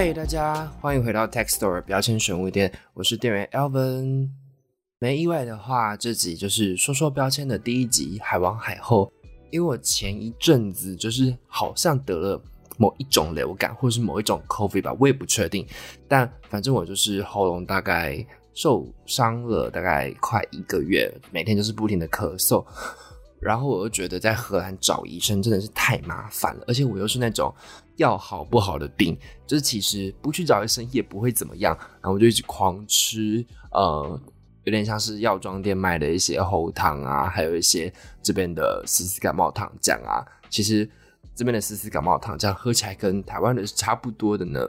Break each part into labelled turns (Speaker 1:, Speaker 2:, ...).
Speaker 1: 嗨，大家欢迎回到 Tech Store 标签选物店，我是店员 Alvin。没意外的话，这集就是说说标签的第一集《海王海后》。因为我前一阵子就是好像得了某一种流感，或是某一种 COVID 吧，我也不确定。但反正我就是喉咙大概受伤了，大概快一个月，每天就是不停的咳嗽。然后我又觉得在荷兰找医生真的是太麻烦了，而且我又是那种要好不好的病，就是其实不去找医生也不会怎么样。然后我就一直狂吃，呃，有点像是药妆店卖的一些喉糖啊，还有一些这边的丝丝感冒糖浆啊。其实这边的丝丝感冒糖浆喝起来跟台湾的是差不多的呢。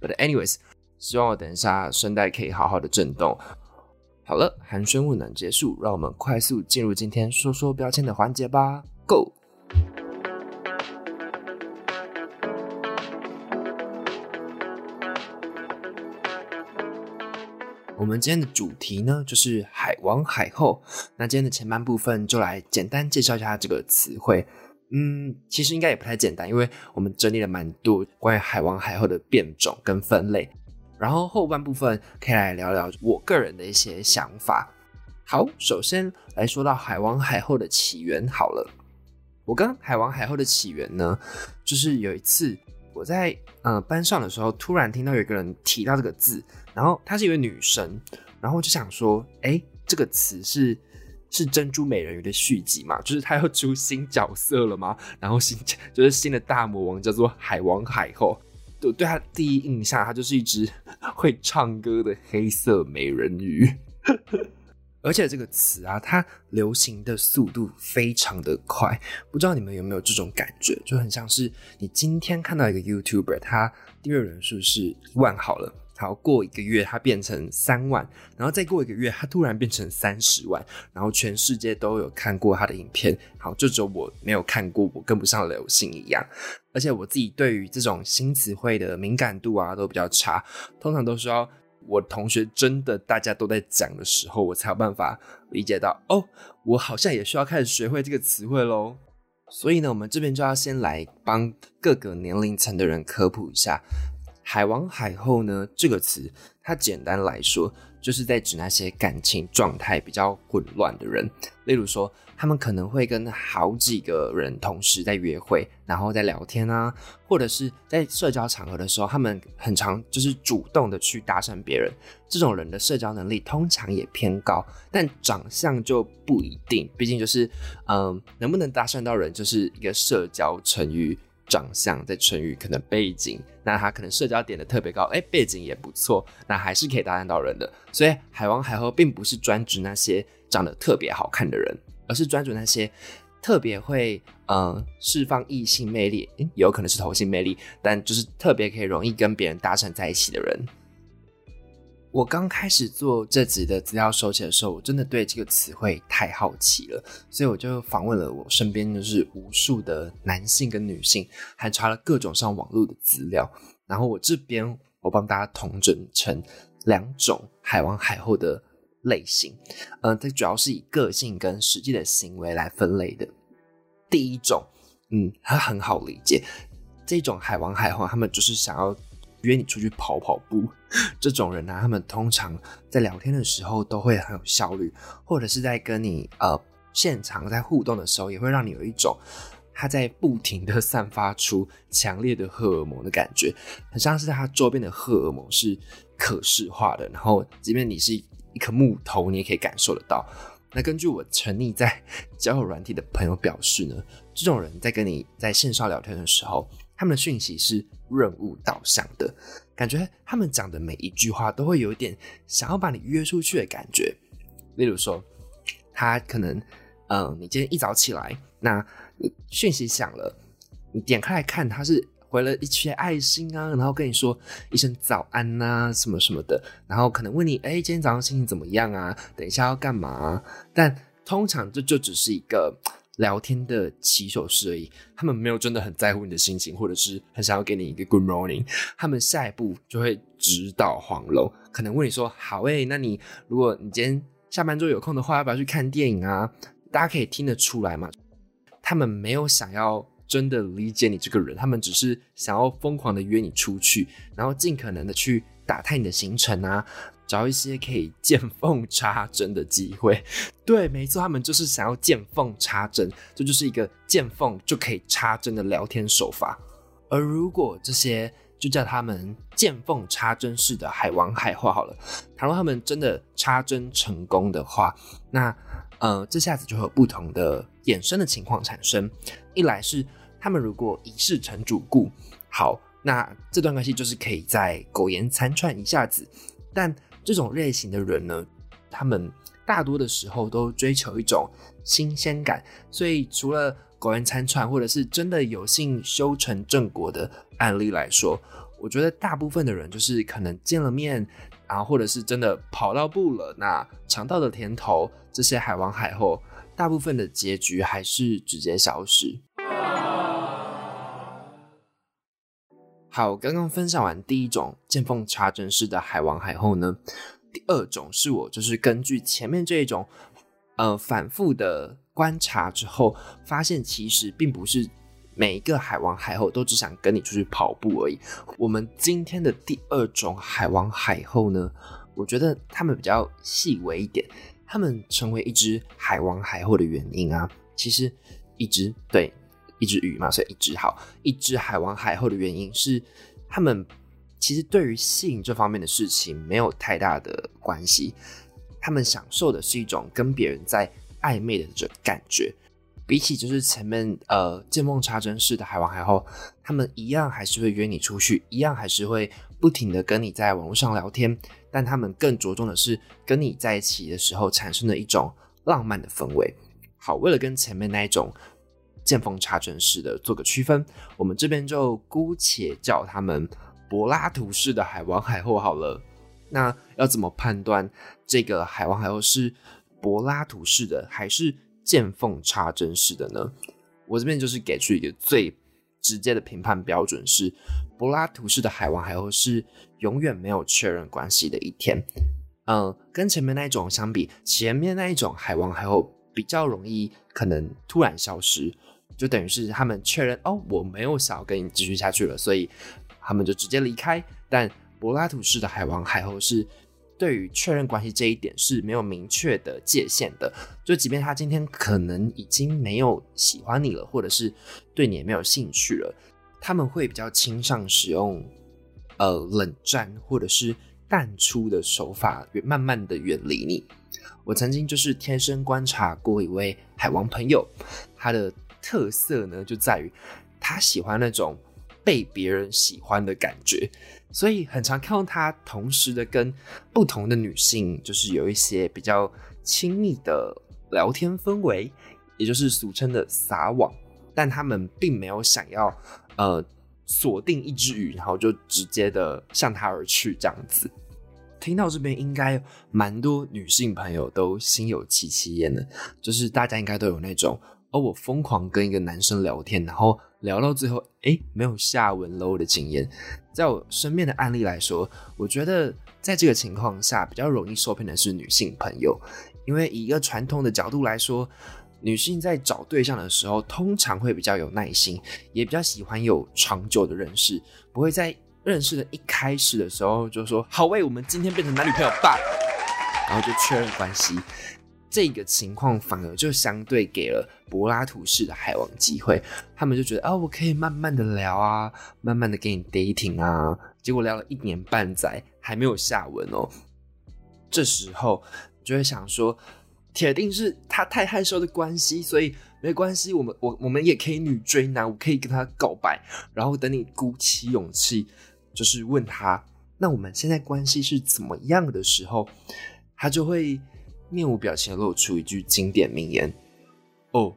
Speaker 1: But anyways，希望我等一下声带可以好好的震动。好了，寒暄问暖结束，让我们快速进入今天说说标签的环节吧。Go！我们今天的主题呢，就是海王海后。那今天的前半部分就来简单介绍一下这个词汇。嗯，其实应该也不太简单，因为我们整理了蛮多关于海王海后的变种跟分类。然后后半部分可以来聊聊我个人的一些想法。好，首先来说到海王海后的起源。好了，我跟海王海后的起源呢，就是有一次我在呃班上的时候，突然听到有一个人提到这个字，然后她是一位女生，然后我就想说，哎，这个词是是珍珠美人鱼的续集嘛？就是她要出新角色了吗？然后新 就是新的大魔王叫做海王海后。我，对他第一印象，他就是一只会唱歌的黑色美人鱼。而且这个词啊，它流行的速度非常的快，不知道你们有没有这种感觉？就很像是你今天看到一个 YouTuber，他订阅人数是万好了。好，过一个月它变成三万，然后再过一个月它突然变成三十万，然后全世界都有看过他的影片，好，就只有我没有看过，我跟不上流行一样。而且我自己对于这种新词汇的敏感度啊都比较差，通常都是要我同学真的大家都在讲的时候，我才有办法理解到哦，我好像也需要开始学会这个词汇喽。所以呢，我们这边就要先来帮各个年龄层的人科普一下。海王海后呢？这个词，它简单来说，就是在指那些感情状态比较混乱的人。例如说，他们可能会跟好几个人同时在约会，然后在聊天啊，或者是在社交场合的时候，他们很常就是主动的去搭讪别人。这种人的社交能力通常也偏高，但长相就不一定。毕竟就是，嗯，能不能搭讪到人，就是一个社交成语。长相在成语可能背景，那他可能社交点的特别高，哎，背景也不错，那还是可以搭讪到人的。所以海王海后并不是专指那些长得特别好看的人，而是专指那些特别会嗯释放异性魅力，也有可能是同性魅力，但就是特别可以容易跟别人搭讪在一起的人。我刚开始做这集的资料收集的时候，我真的对这个词汇太好奇了，所以我就访问了我身边就是无数的男性跟女性，还查了各种上网络的资料。然后我这边我帮大家统整成两种海王海后的类型，嗯，它主要是以个性跟实际的行为来分类的。第一种，嗯，它很好理解，这种海王海后他们就是想要。约你出去跑跑步，这种人呢，他们通常在聊天的时候都会很有效率，或者是在跟你呃现场在互动的时候，也会让你有一种他在不停的散发出强烈的荷尔蒙的感觉，很像是他周边的荷尔蒙是可视化的，然后即便你是一颗木头，你也可以感受得到。那根据我沉溺在交友软体的朋友表示呢，这种人在跟你在线上聊天的时候，他们的讯息是。任务导向的感觉，他们讲的每一句话都会有一点想要把你约出去的感觉。例如说，他可能，嗯，你今天一早起来，那你讯息响了，你点开来看，他是回了一些爱心啊，然后跟你说一声早安呐，什么什么的，然后可能问你，哎，今天早上心情怎么样啊？等一下要干嘛？但通常这就只是一个。聊天的起手式而已，他们没有真的很在乎你的心情，或者是很想要给你一个 good morning。他们下一步就会直捣黄龙，可能问你说：“好诶，那你如果你今天下班之后有空的话，要不要去看电影啊？”大家可以听得出来嘛，他们没有想要真的理解你这个人，他们只是想要疯狂的约你出去，然后尽可能的去打探你的行程啊，找一些可以见缝插针的机会。对，没错，他们就是想要见缝插针，这就是一个见缝就可以插针的聊天手法。而如果这些就叫他们见缝插针式的海王海话好了，倘若他们真的插针成功的话，那呃，这下子就会有不同的衍生的情况产生。一来是他们如果一世成主顾，好，那这段关系就是可以在苟延残喘一下子。但这种类型的人呢，他们大多的时候都追求一种新鲜感，所以除了苟延残喘或者是真的有幸修成正果的案例来说，我觉得大部分的人就是可能见了面，然后或者是真的跑到步了，那尝到的甜头，这些海王海后，大部分的结局还是直接消失。好，刚刚分享完第一种见缝插针式的海王海后呢，第二种是我就是根据前面这一种，呃，反复的观察之后，发现其实并不是每一个海王海后都只想跟你出去跑步而已。我们今天的第二种海王海后呢，我觉得他们比较细微一点，他们成为一只海王海后的原因啊，其实一只对。一只鱼嘛，所以一只好。一只海王海后的原因是，他们其实对于性这方面的事情没有太大的关系，他们享受的是一种跟别人在暧昧的这感觉。比起就是前面呃见缝插针式的海王海后，他们一样还是会约你出去，一样还是会不停的跟你在网络上聊天，但他们更着重的是跟你在一起的时候产生的一种浪漫的氛围。好，为了跟前面那一种。见缝插针式的做个区分，我们这边就姑且叫他们柏拉图式的海王海后好了。那要怎么判断这个海王海后是柏拉图式的还是见缝插针式的呢？我这边就是给出一个最直接的评判标准是：柏拉图式的海王海后是永远没有确认关系的一天。嗯，跟前面那一种相比，前面那一种海王海后比较容易可能突然消失。就等于是他们确认哦，我没有想要跟你继续下去了，所以他们就直接离开。但柏拉图式的海王海后是对于确认关系这一点是没有明确的界限的。就即便他今天可能已经没有喜欢你了，或者是对你也没有兴趣了，他们会比较倾向使用呃冷战或者是淡出的手法，慢慢的远离你。我曾经就是天生观察过一位海王朋友，他的。特色呢，就在于他喜欢那种被别人喜欢的感觉，所以很常看到他同时的跟不同的女性，就是有一些比较亲密的聊天氛围，也就是俗称的撒网。但他们并没有想要呃锁定一只鱼，然后就直接的向他而去这样子。听到这边，应该蛮多女性朋友都心有戚戚焉的，就是大家应该都有那种。而我疯狂跟一个男生聊天，然后聊到最后，哎，没有下文喽的经验，在我身边的案例来说，我觉得在这个情况下比较容易受骗的是女性朋友，因为以一个传统的角度来说，女性在找对象的时候，通常会比较有耐心，也比较喜欢有长久的认识，不会在认识的一开始的时候就说好，喂，我们今天变成男女朋友吧，然后就确认关系。这个情况反而就相对给了柏拉图式的海王机会，他们就觉得啊，我可以慢慢的聊啊，慢慢的给你 dating 啊，结果聊了一年半载还没有下文哦。这时候就会想说，铁定是他太害羞的关系，所以没关系，我们我我们也可以女追男，我可以跟他告白，然后等你鼓起勇气，就是问他，那我们现在关系是怎么样的时候，他就会。面无表情露出一句经典名言：“哦，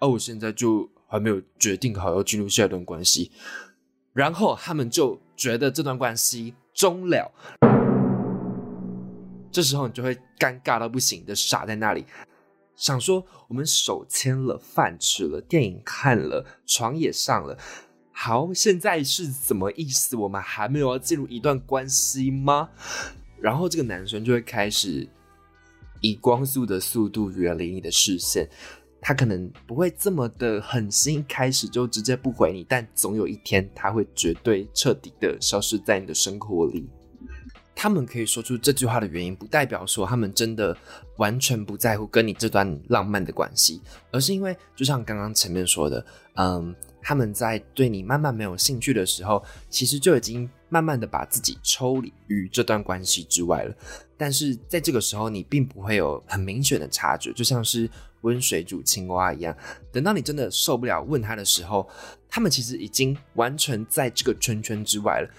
Speaker 1: 哦，我现在就还没有决定好要进入下一段关系。”然后他们就觉得这段关系终了。这时候你就会尴尬到不行的傻在那里，想说：“我们手牵了，饭吃了，电影看了，床也上了，好，现在是什么意思？我们还没有要进入一段关系吗？”然后这个男生就会开始。以光速的速度远离你的视线，他可能不会这么的狠心，开始就直接不回你，但总有一天他会绝对彻底的消失在你的生活里。他们可以说出这句话的原因，不代表说他们真的完全不在乎跟你这段浪漫的关系，而是因为就像刚刚前面说的，嗯，他们在对你慢慢没有兴趣的时候，其实就已经慢慢的把自己抽离于这段关系之外了。但是在这个时候，你并不会有很明显的察觉，就像是温水煮青蛙一样。等到你真的受不了问他的时候，他们其实已经完全在这个圈圈之外了。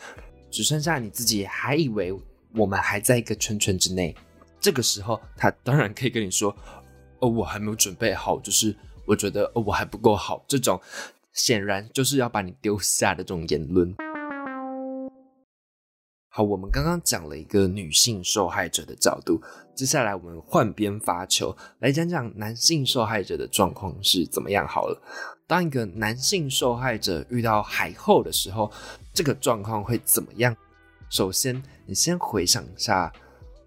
Speaker 1: 只剩下你自己，还以为我们还在一个圈圈之内。这个时候，他当然可以跟你说：“哦，我还没有准备好，就是我觉得哦，我还不够好。”这种显然就是要把你丢下的这种言论。好，我们刚刚讲了一个女性受害者的角度，接下来我们换边发球，来讲讲男性受害者的状况是怎么样。好了，当一个男性受害者遇到海后的时候，这个状况会怎么样？首先，你先回想一下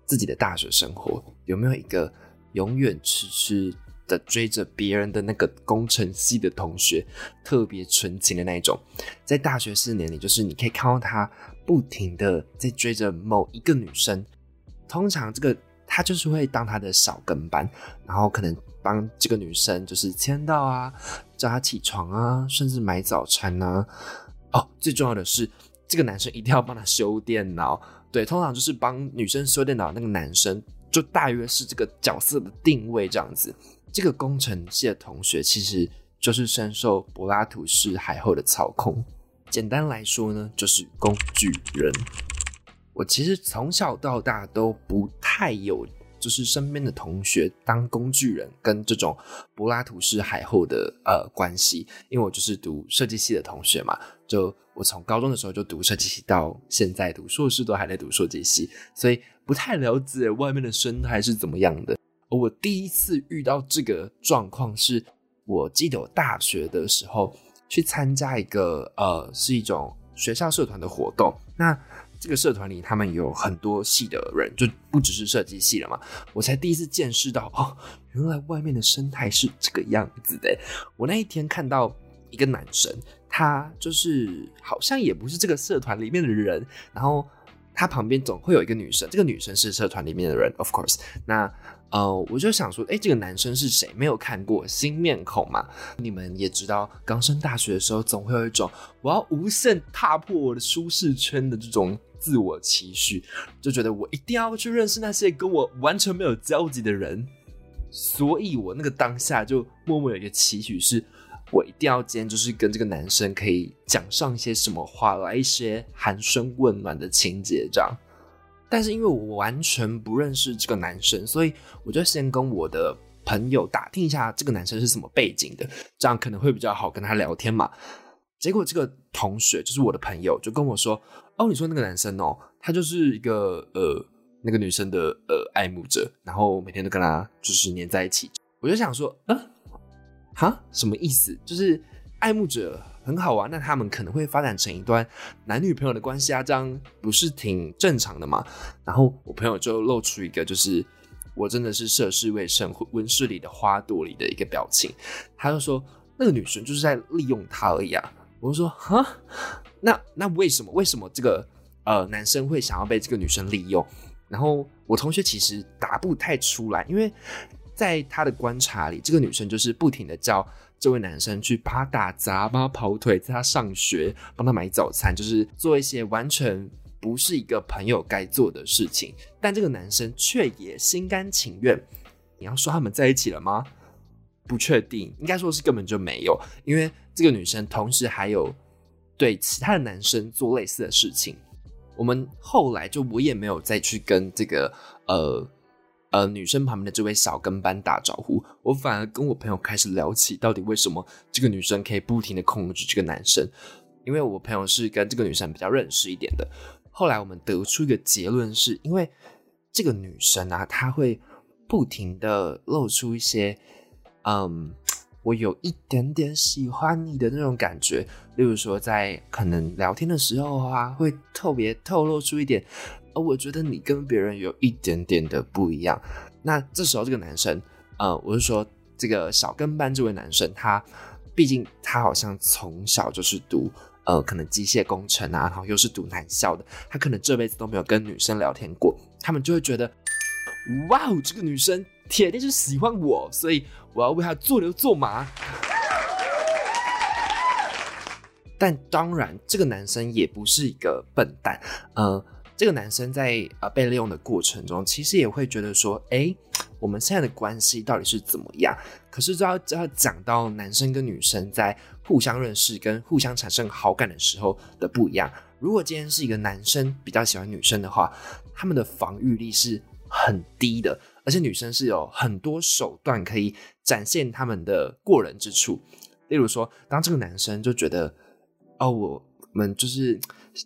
Speaker 1: 自己的大学生活，有没有一个永远痴痴的追着别人的那个工程系的同学，特别纯情的那一种，在大学四年里，就是你可以看到他。不停的在追着某一个女生，通常这个他就是会当他的小跟班，然后可能帮这个女生就是签到啊，叫她起床啊，甚至买早餐啊。哦，最重要的是，这个男生一定要帮他修电脑。对，通常就是帮女生修电脑那个男生，就大约是这个角色的定位这样子。这个工程系的同学其实就是深受柏拉图式海后的操控。简单来说呢，就是工具人。我其实从小到大都不太有，就是身边的同学当工具人，跟这种柏拉图式海后的呃关系。因为我就是读设计系的同学嘛，就我从高中的时候就读设计系，到现在读硕士都还在读设计系，所以不太了解外面的生态是怎么样的。我第一次遇到这个状况是，我记得我大学的时候。去参加一个呃，是一种学校社团的活动。那这个社团里，他们有很多系的人，就不只是设计系了嘛。我才第一次见识到，哦，原来外面的生态是这个样子的。我那一天看到一个男生，他就是好像也不是这个社团里面的人，然后他旁边总会有一个女生，这个女生是社团里面的人，of course。那呃，我就想说，哎，这个男生是谁？没有看过新面孔嘛？你们也知道，刚升大学的时候，总会有一种我要无限踏破我的舒适圈的这种自我期许，就觉得我一定要去认识那些跟我完全没有交集的人。所以我那个当下就默默有一个期许，是我一定要今天就是跟这个男生可以讲上一些什么话，来一些寒暄问暖的情节，这样。但是因为我完全不认识这个男生，所以我就先跟我的朋友打听一下这个男生是什么背景的，这样可能会比较好跟他聊天嘛。结果这个同学就是我的朋友，就跟我说：“哦，你说那个男生哦，他就是一个呃那个女生的呃爱慕者，然后每天都跟他就是黏在一起。”我就想说：“嗯，哈，什么意思？就是爱慕者？”很好啊，那他们可能会发展成一段男女朋友的关系啊，这样不是挺正常的吗？然后我朋友就露出一个，就是我真的是涉世未深，温室里的花朵里的一个表情。他就说那个女生就是在利用他而已啊。我就说哈，那那为什么为什么这个呃男生会想要被这个女生利用？然后我同学其实答不太出来，因为在他的观察里，这个女生就是不停的叫。这位男生去帮他打杂，帮他跑腿，在他上学，帮他买早餐，就是做一些完全不是一个朋友该做的事情。但这个男生却也心甘情愿。你要说他们在一起了吗？不确定，应该说是根本就没有，因为这个女生同时还有对其他的男生做类似的事情。我们后来就我也没有再去跟这个呃。呃，女生旁边的这位小跟班打招呼，我反而跟我朋友开始聊起，到底为什么这个女生可以不停的控制这个男生？因为我朋友是跟这个女生比较认识一点的。后来我们得出一个结论，是因为这个女生啊，她会不停的露出一些，嗯，我有一点点喜欢你的那种感觉。例如说，在可能聊天的时候啊，会特别透露出一点。而我觉得你跟别人有一点点的不一样。那这时候这个男生，呃，我是说这个小跟班这位男生，他毕竟他好像从小就是读呃可能机械工程啊，然后又是读男校的，他可能这辈子都没有跟女生聊天过，他们就会觉得，哇哦，这个女生铁定是喜欢我，所以我要为她做牛做马。但当然，这个男生也不是一个笨蛋，呃，这个男生在呃被利用的过程中，其实也会觉得说，哎，我们现在的关系到底是怎么样？可是就要就要讲到男生跟女生在互相认识跟互相产生好感的时候的不一样。如果今天是一个男生比较喜欢女生的话，他们的防御力是很低的，而且女生是有很多手段可以展现他们的过人之处。例如说，当这个男生就觉得。哦，我们就是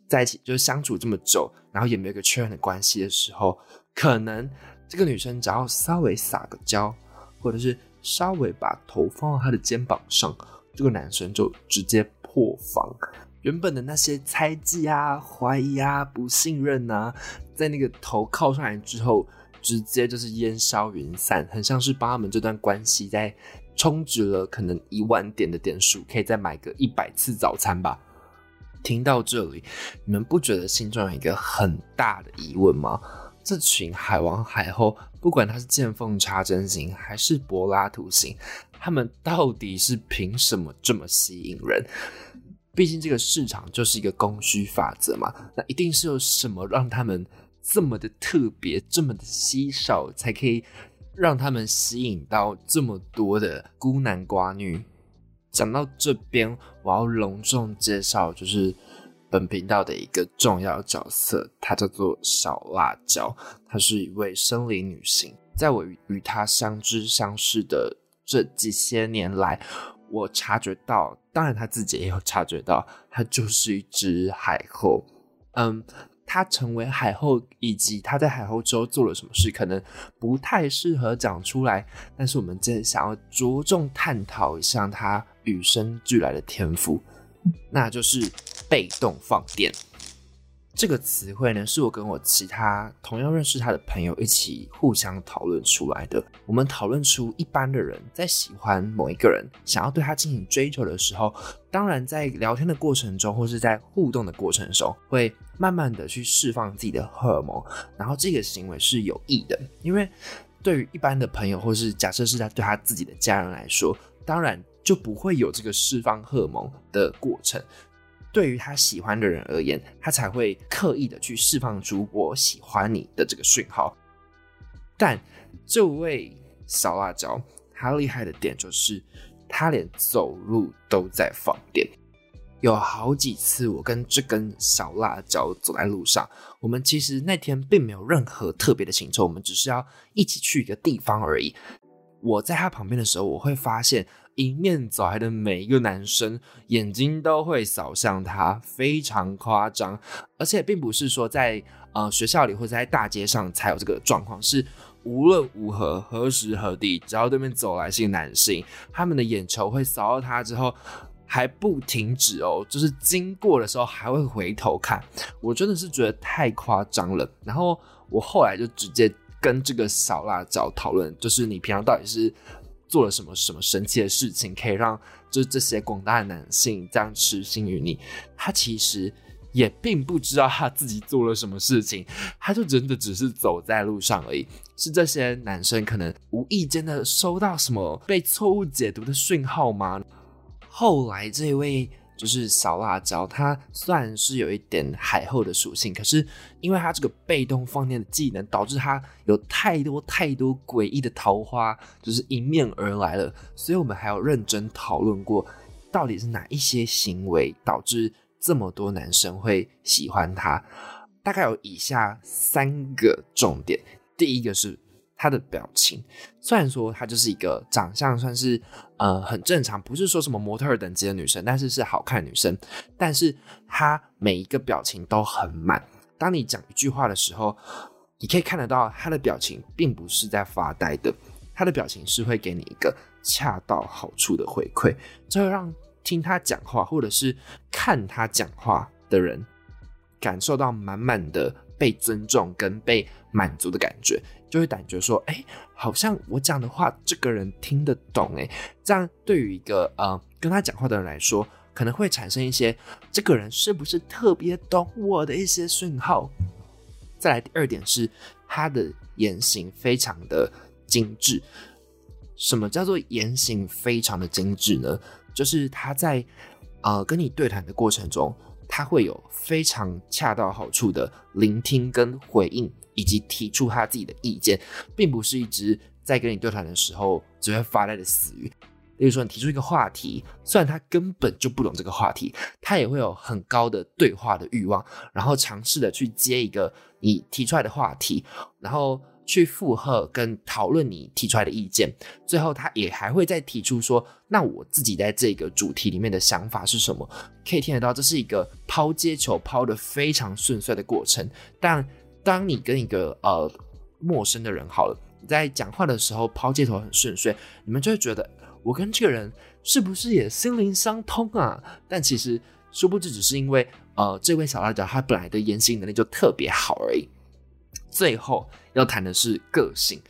Speaker 1: 在一起，就是相处这么久，然后也没有个确认的关系的时候，可能这个女生只要稍微撒个娇，或者是稍微把头放到他的肩膀上，这个男生就直接破防。原本的那些猜忌啊、怀疑啊、不信任啊，在那个头靠上来之后，直接就是烟消云散，很像是帮他们这段关系在。充值了可能一万点的点数，可以再买个一百次早餐吧。听到这里，你们不觉得心中有一个很大的疑问吗？这群海王海后，不管他是见缝插针型还是柏拉图型，他们到底是凭什么这么吸引人？毕竟这个市场就是一个供需法则嘛，那一定是有什么让他们这么的特别，这么的稀少，才可以。让他们吸引到这么多的孤男寡女。讲到这边，我要隆重介绍，就是本频道的一个重要角色，她叫做小辣椒。她是一位生理女性，在我与她相知相识的这几些年来，我察觉到，当然她自己也有察觉到，她就是一只海后。嗯。她成为海后，以及她在海后之后做了什么事，可能不太适合讲出来。但是我们真的想要着重探讨一下她与生俱来的天赋，那就是被动放电。这个词汇呢，是我跟我其他同样认识他的朋友一起互相讨论出来的。我们讨论出，一般的人在喜欢某一个人，想要对他进行追求的时候，当然在聊天的过程中，或是在互动的过程中，会慢慢的去释放自己的荷尔蒙。然后这个行为是有益的，因为对于一般的朋友，或是假设是在对他自己的家人来说，当然就不会有这个释放荷尔蒙的过程。对于他喜欢的人而言，他才会刻意的去释放出“我喜欢你”的这个讯号。但这位小辣椒，他厉害的点就是，他连走路都在放电。有好几次，我跟这根小辣椒走在路上，我们其实那天并没有任何特别的行程，我们只是要一起去一个地方而已。我在他旁边的时候，我会发现。迎面走来的每一个男生，眼睛都会扫向他，非常夸张。而且并不是说在呃学校里或者在大街上才有这个状况，是无论如何何时何地，只要对面走来是一个男性，他们的眼球会扫到他之后还不停止哦，就是经过的时候还会回头看。我真的是觉得太夸张了。然后我后来就直接跟这个小辣椒讨论，就是你平常到底是。做了什么什么神奇的事情，可以让就这些广大的男性这样痴心于你？他其实也并不知道他自己做了什么事情，他就真的只是走在路上而已。是这些男生可能无意间的收到什么被错误解读的讯号吗？后来这位。就是小辣椒，它算是有一点海后的属性，可是因为它这个被动放电的技能，导致它有太多太多诡异的桃花，就是迎面而来了。所以我们还要认真讨论过，到底是哪一些行为导致这么多男生会喜欢他？大概有以下三个重点。第一个是。她的表情，虽然说她就是一个长相算是呃很正常，不是说什么模特等级的女生，但是是好看女生。但是她每一个表情都很满。当你讲一句话的时候，你可以看得到她的表情并不是在发呆的，她的表情是会给你一个恰到好处的回馈，这会让听她讲话或者是看她讲话的人感受到满满的被尊重跟被满足的感觉，就会感觉说，哎，好像我讲的话，这个人听得懂，哎，这样对于一个呃跟他讲话的人来说，可能会产生一些这个人是不是特别懂我的一些讯号。再来第二点是他的言行非常的精致。什么叫做言行非常的精致呢？就是他在呃跟你对谈的过程中，他会有非常恰到好处的聆听跟回应，以及提出他自己的意见，并不是一直在跟你对谈的时候只会发呆的死鱼。例如说，你提出一个话题，虽然他根本就不懂这个话题，他也会有很高的对话的欲望，然后尝试的去接一个你提出来的话题，然后。去附和跟讨论你提出来的意见，最后他也还会再提出说，那我自己在这个主题里面的想法是什么？可以听得到，这是一个抛接球抛的非常顺遂的过程。但当你跟一个呃陌生的人好了，你在讲话的时候抛接头很顺遂，你们就会觉得我跟这个人是不是也心灵相通啊？但其实殊不知只是因为呃这位小辣椒他本来的言行能力就特别好而已。最后要谈的是个性，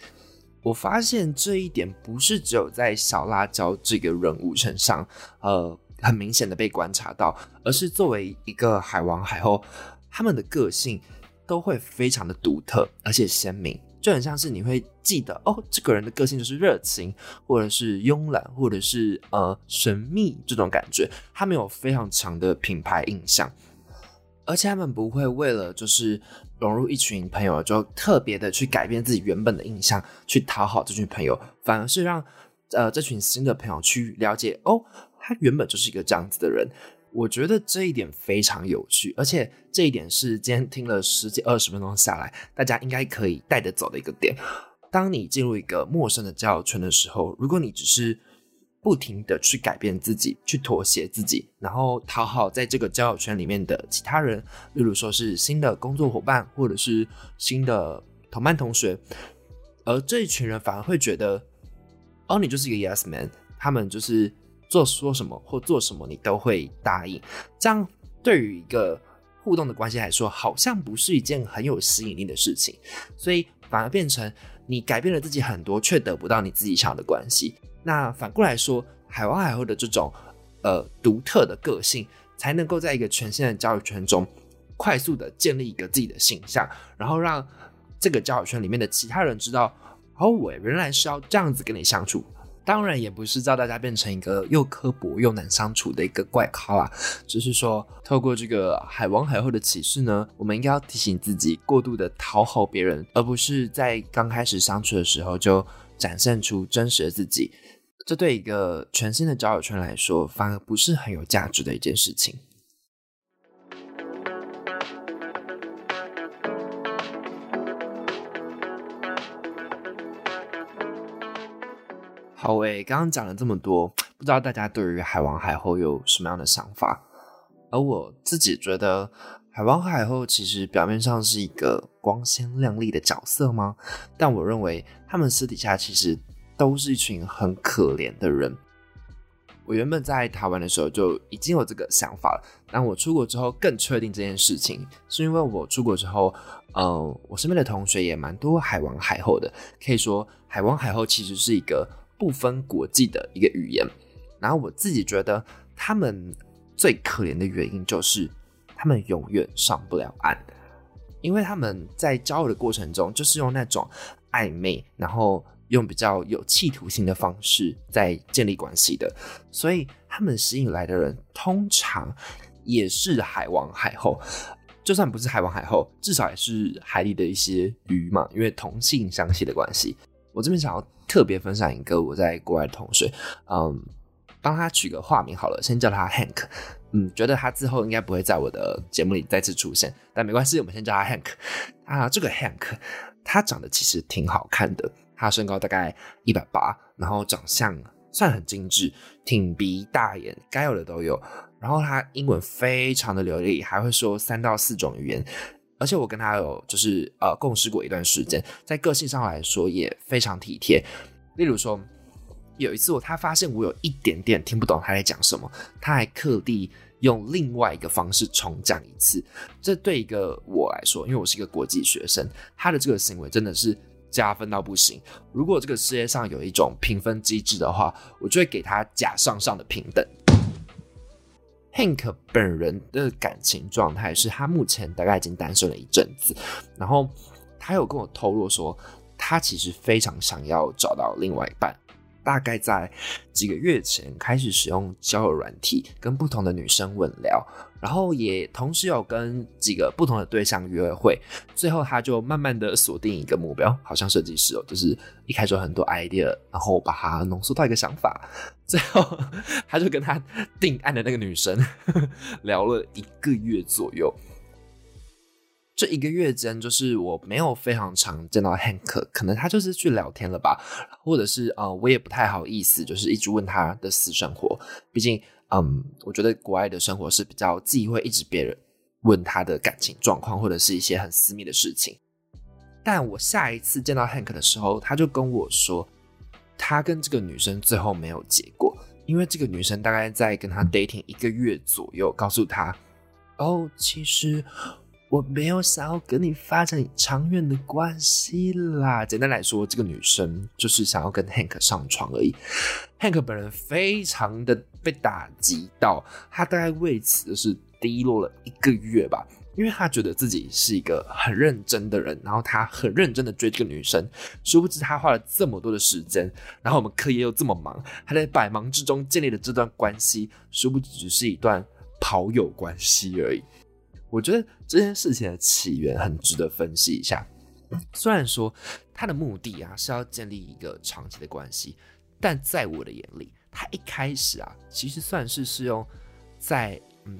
Speaker 1: 我发现这一点不是只有在小辣椒这个人物身上，呃，很明显的被观察到，而是作为一个海王海后，他们的个性都会非常的独特而且鲜明，就很像是你会记得哦，这个人的个性就是热情，或者是慵懒，或者是呃神秘这种感觉，他们有非常强的品牌印象。而且他们不会为了就是融入一群朋友，就特别的去改变自己原本的印象，去讨好这群朋友，反而是让呃这群新的朋友去了解哦，他原本就是一个这样子的人。我觉得这一点非常有趣，而且这一点是今天听了十几二十分钟下来，大家应该可以带得走的一个点。当你进入一个陌生的交友圈的时候，如果你只是不停的去改变自己，去妥协自己，然后讨好在这个交友圈里面的其他人，例如说是新的工作伙伴，或者是新的同班同学，而这一群人反而会觉得，哦，你就是一个 yes man，他们就是做说什么或做什么你都会答应，这样对于一个互动的关系来说，好像不是一件很有吸引力的事情，所以反而变成你改变了自己很多，却得不到你自己想要的关系。那反过来说，海王海后的这种呃独特的个性，才能够在一个全新的交友圈中，快速的建立一个自己的形象，然后让这个交友圈里面的其他人知道，哦，我原来是要这样子跟你相处。当然，也不是叫大家变成一个又刻薄又难相处的一个怪咖啦，只是说，透过这个海王海后的启示呢，我们应该要提醒自己，过度的讨好别人，而不是在刚开始相处的时候就展现出真实的自己。这对一个全新的交友圈来说，反而不是很有价值的一件事情。好诶，刚刚讲了这么多，不知道大家对于海王海后有什么样的想法？而我自己觉得，海王海后其实表面上是一个光鲜亮丽的角色吗？但我认为他们私底下其实。都是一群很可怜的人。我原本在台湾的时候就已经有这个想法了，但我出国之后更确定这件事情，是因为我出国之后，嗯，我身边的同学也蛮多海王海后的，可以说海王海后其实是一个不分国际的一个语言。然后我自己觉得他们最可怜的原因就是他们永远上不了岸，因为他们在交友的过程中就是用那种暧昧，然后。用比较有企图性的方式在建立关系的，所以他们吸引来的人通常也是海王海后，就算不是海王海后，至少也是海里的一些鱼嘛，因为同性相吸的关系。我这边想要特别分享一个我在国外的同学，嗯，帮他取个化名好了，先叫他 Hank。嗯，觉得他之后应该不会在我的节目里再次出现，但没关系，我们先叫他 Hank。啊，这个 Hank 他长得其实挺好看的。他身高大概一百八，然后长相算很精致，挺鼻大眼，该有的都有。然后他英文非常的流利，还会说三到四种语言。而且我跟他有就是呃共事过一段时间，在个性上来说也非常体贴。例如说，有一次我他发现我有一点点听不懂他在讲什么，他还特地用另外一个方式重讲一次。这对一个我来说，因为我是一个国际学生，他的这个行为真的是加分到不行。如果这个世界上有一种评分机制的话，我就会给他假上上的平等。Hank 本人的感情状态是他目前大概已经单身了一阵子，然后他有跟我透露说，他其实非常想要找到另外一半。大概在几个月前开始使用交友软体，跟不同的女生稳聊，然后也同时有跟几个不同的对象约会。最后他就慢慢的锁定一个目标，好像设计师哦，就是一开始有很多 idea，然后把它浓缩到一个想法。最后他就跟他定案的那个女生 聊了一个月左右。这一个月间，就是我没有非常常见到 Hank，可能他就是去聊天了吧，或者是呃，我也不太好意思，就是一直问他的私生活。毕竟，嗯，我觉得国外的生活是比较忌讳一直别人问他的感情状况，或者是一些很私密的事情。但我下一次见到 Hank 的时候，他就跟我说，他跟这个女生最后没有结果，因为这个女生大概在跟他 dating 一个月左右，告诉他，哦，其实。我没有想要跟你发展长远的关系啦。简单来说，这个女生就是想要跟 Hank 上床而已。Hank 本人非常的被打击到，他大概为此就是低落了一个月吧，因为他觉得自己是一个很认真的人，然后他很认真的追这个女生，殊不知他花了这么多的时间，然后我们课业又这么忙，他在百忙之中建立了这段关系，殊不知只是一段跑友关系而已。我觉得这件事情的起源很值得分析一下。虽然说他的目的啊是要建立一个长期的关系，但在我的眼里，他一开始啊其实算是是用在嗯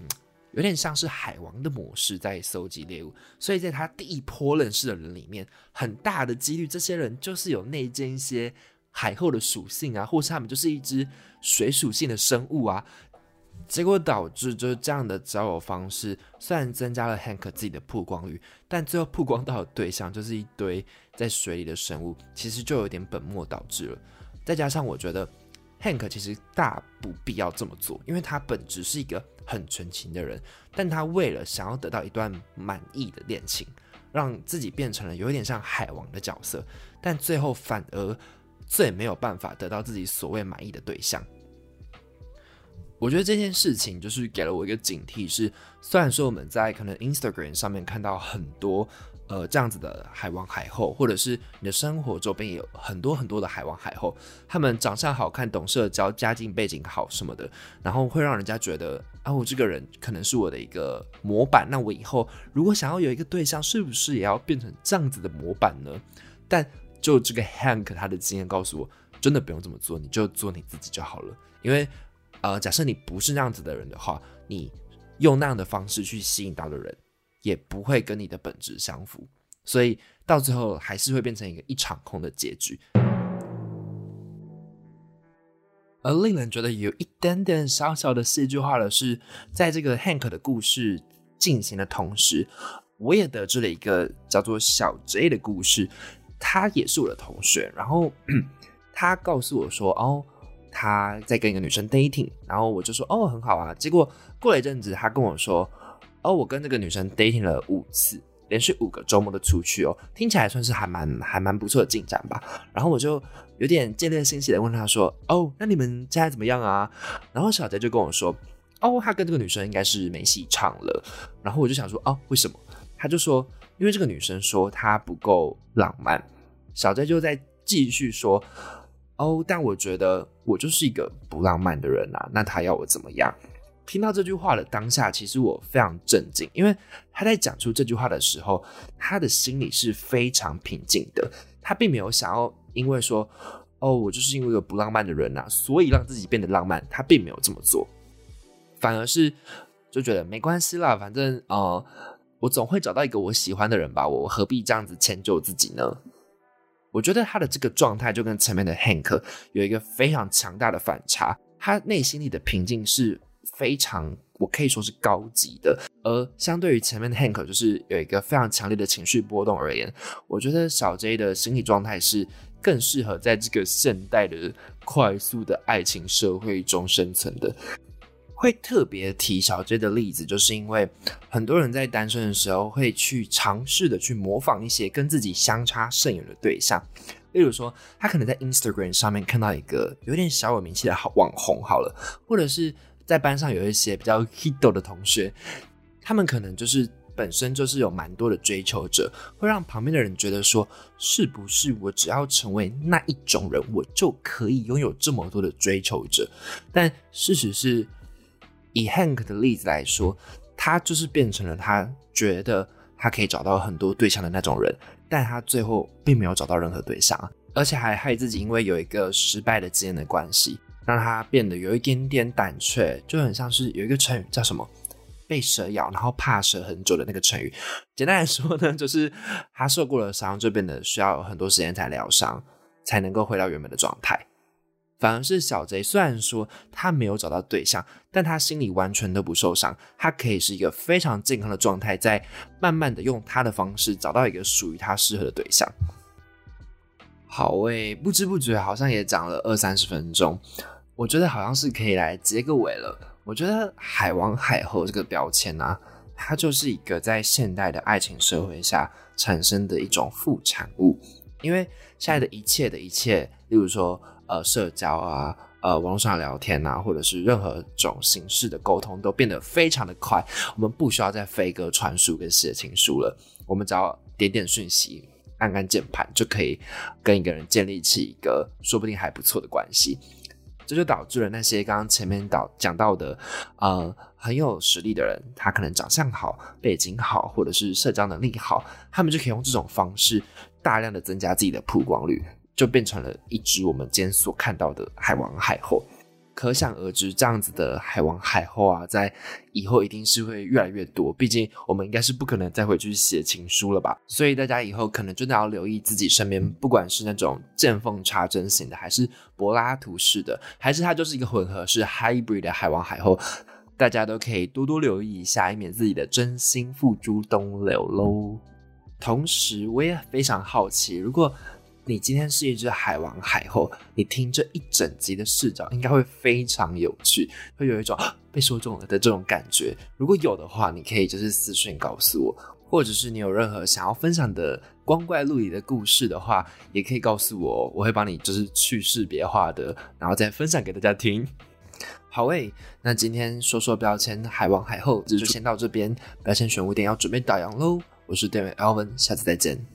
Speaker 1: 有点像是海王的模式在搜集猎物，所以在他第一波认识的人里面，很大的几率这些人就是有内建一些海后的属性啊，或是他们就是一只水属性的生物啊。结果导致就是这样的交友方式，虽然增加了 Hank 自己的曝光率，但最后曝光到的对象就是一堆在水里的生物，其实就有点本末倒置了。再加上我觉得 Hank 其实大不必要这么做，因为他本质是一个很纯情的人，但他为了想要得到一段满意的恋情，让自己变成了有点像海王的角色，但最后反而最没有办法得到自己所谓满意的对象。我觉得这件事情就是给了我一个警惕，是虽然说我们在可能 Instagram 上面看到很多呃这样子的海王海后，或者是你的生活周边也有很多很多的海王海后，他们长相好看、懂社交、家境背景好什么的，然后会让人家觉得啊，我这个人可能是我的一个模板。那我以后如果想要有一个对象，是不是也要变成这样子的模板呢？但就这个 Hank 他的经验告诉我，真的不用这么做，你就做你自己就好了，因为。呃，假设你不是那样子的人的话，你用那样的方式去吸引到的人，也不会跟你的本质相符，所以到最后还是会变成一个一场空的结局。而令人觉得有一点点小小的戏剧化的是，在这个 Hank 的故事进行的同时，我也得知了一个叫做小 J 的故事，他也是我的同学，然后 他告诉我说，哦。他在跟一个女生 dating，然后我就说哦很好啊。结果过了一阵子，他跟我说哦，我跟这个女生 dating 了五次，连续五个周末的出去哦，听起来算是还蛮还蛮不错的进展吧。然后我就有点见猎欣喜的问他说哦，那你们现在怎么样啊？然后小杰就跟我说哦，他跟这个女生应该是没戏唱了。然后我就想说哦，为什么？他就说因为这个女生说她不够浪漫。小杰就在继续说。哦，但我觉得我就是一个不浪漫的人啊，那他要我怎么样？听到这句话的当下，其实我非常震惊，因为他在讲出这句话的时候，他的心里是非常平静的，他并没有想要因为说，哦，我就是因为一个不浪漫的人啊，所以让自己变得浪漫，他并没有这么做，反而是就觉得没关系啦，反正呃，我总会找到一个我喜欢的人吧，我何必这样子迁就自己呢？我觉得他的这个状态就跟前面的 Hank 有一个非常强大的反差，他内心里的平静是非常，我可以说是高级的，而相对于前面的 Hank 就是有一个非常强烈的情绪波动而言，我觉得小 J 的心理状态是更适合在这个现代的快速的爱情社会中生存的。会特别提小 J 的例子，就是因为很多人在单身的时候会去尝试的去模仿一些跟自己相差甚远的对象，例如说，他可能在 Instagram 上面看到一个有点小有名气的好网红，好了，或者是在班上有一些比较 hit 的同学，他们可能就是本身就是有蛮多的追求者，会让旁边的人觉得说，是不是我只要成为那一种人，我就可以拥有这么多的追求者？但事实是。以 Hank 的例子来说，他就是变成了他觉得他可以找到很多对象的那种人，但他最后并没有找到任何对象，而且还害自己因为有一个失败的经验的关系，让他变得有一点点胆怯，就很像是有一个成语叫什么“被蛇咬”，然后怕蛇很久的那个成语。简单来说呢，就是他受过了伤，就变得需要很多时间才疗伤，才能够回到原本的状态。反而是小贼，虽然说他没有找到对象，但他心里完全都不受伤，他可以是一个非常健康的状态，在慢慢的用他的方式找到一个属于他适合的对象。好喂，不知不觉好像也讲了二三十分钟，我觉得好像是可以来结个尾了。我觉得海王海后这个标签啊，它就是一个在现代的爱情社会下产生的一种副产物，因为现在的一切的一切，例如说。呃，社交啊，呃，网络上聊天啊，或者是任何种形式的沟通，都变得非常的快。我们不需要再飞鸽传书跟写情书了，我们只要点点讯息，按按键盘，就可以跟一个人建立起一个说不定还不错的关系。这就导致了那些刚刚前面导讲到的，呃，很有实力的人，他可能长相好、背景好，或者是社交能力好，他们就可以用这种方式大量的增加自己的曝光率。就变成了一只我们今天所看到的海王海后，可想而知，这样子的海王海后啊，在以后一定是会越来越多。毕竟我们应该是不可能再回去写情书了吧？所以大家以后可能真的要留意自己身边，不管是那种见缝插针型的，还是柏拉图式的，还是它就是一个混合式 hybrid 的海王海后，大家都可以多多留意一下，以免自己的真心付诸东流喽。同时，我也非常好奇，如果你今天是一只海王海后，你听这一整集的视角应该会非常有趣，会有一种被说中了的这种感觉。如果有的话，你可以就是私信告诉我，或者是你有任何想要分享的光怪陆离的故事的话，也可以告诉我，我会帮你就是去识别化的，然后再分享给大家听。好诶，那今天说说标签海王海后就先到这边，标签玄武店要准备打烊喽。我是店员 Alvin，下次再见。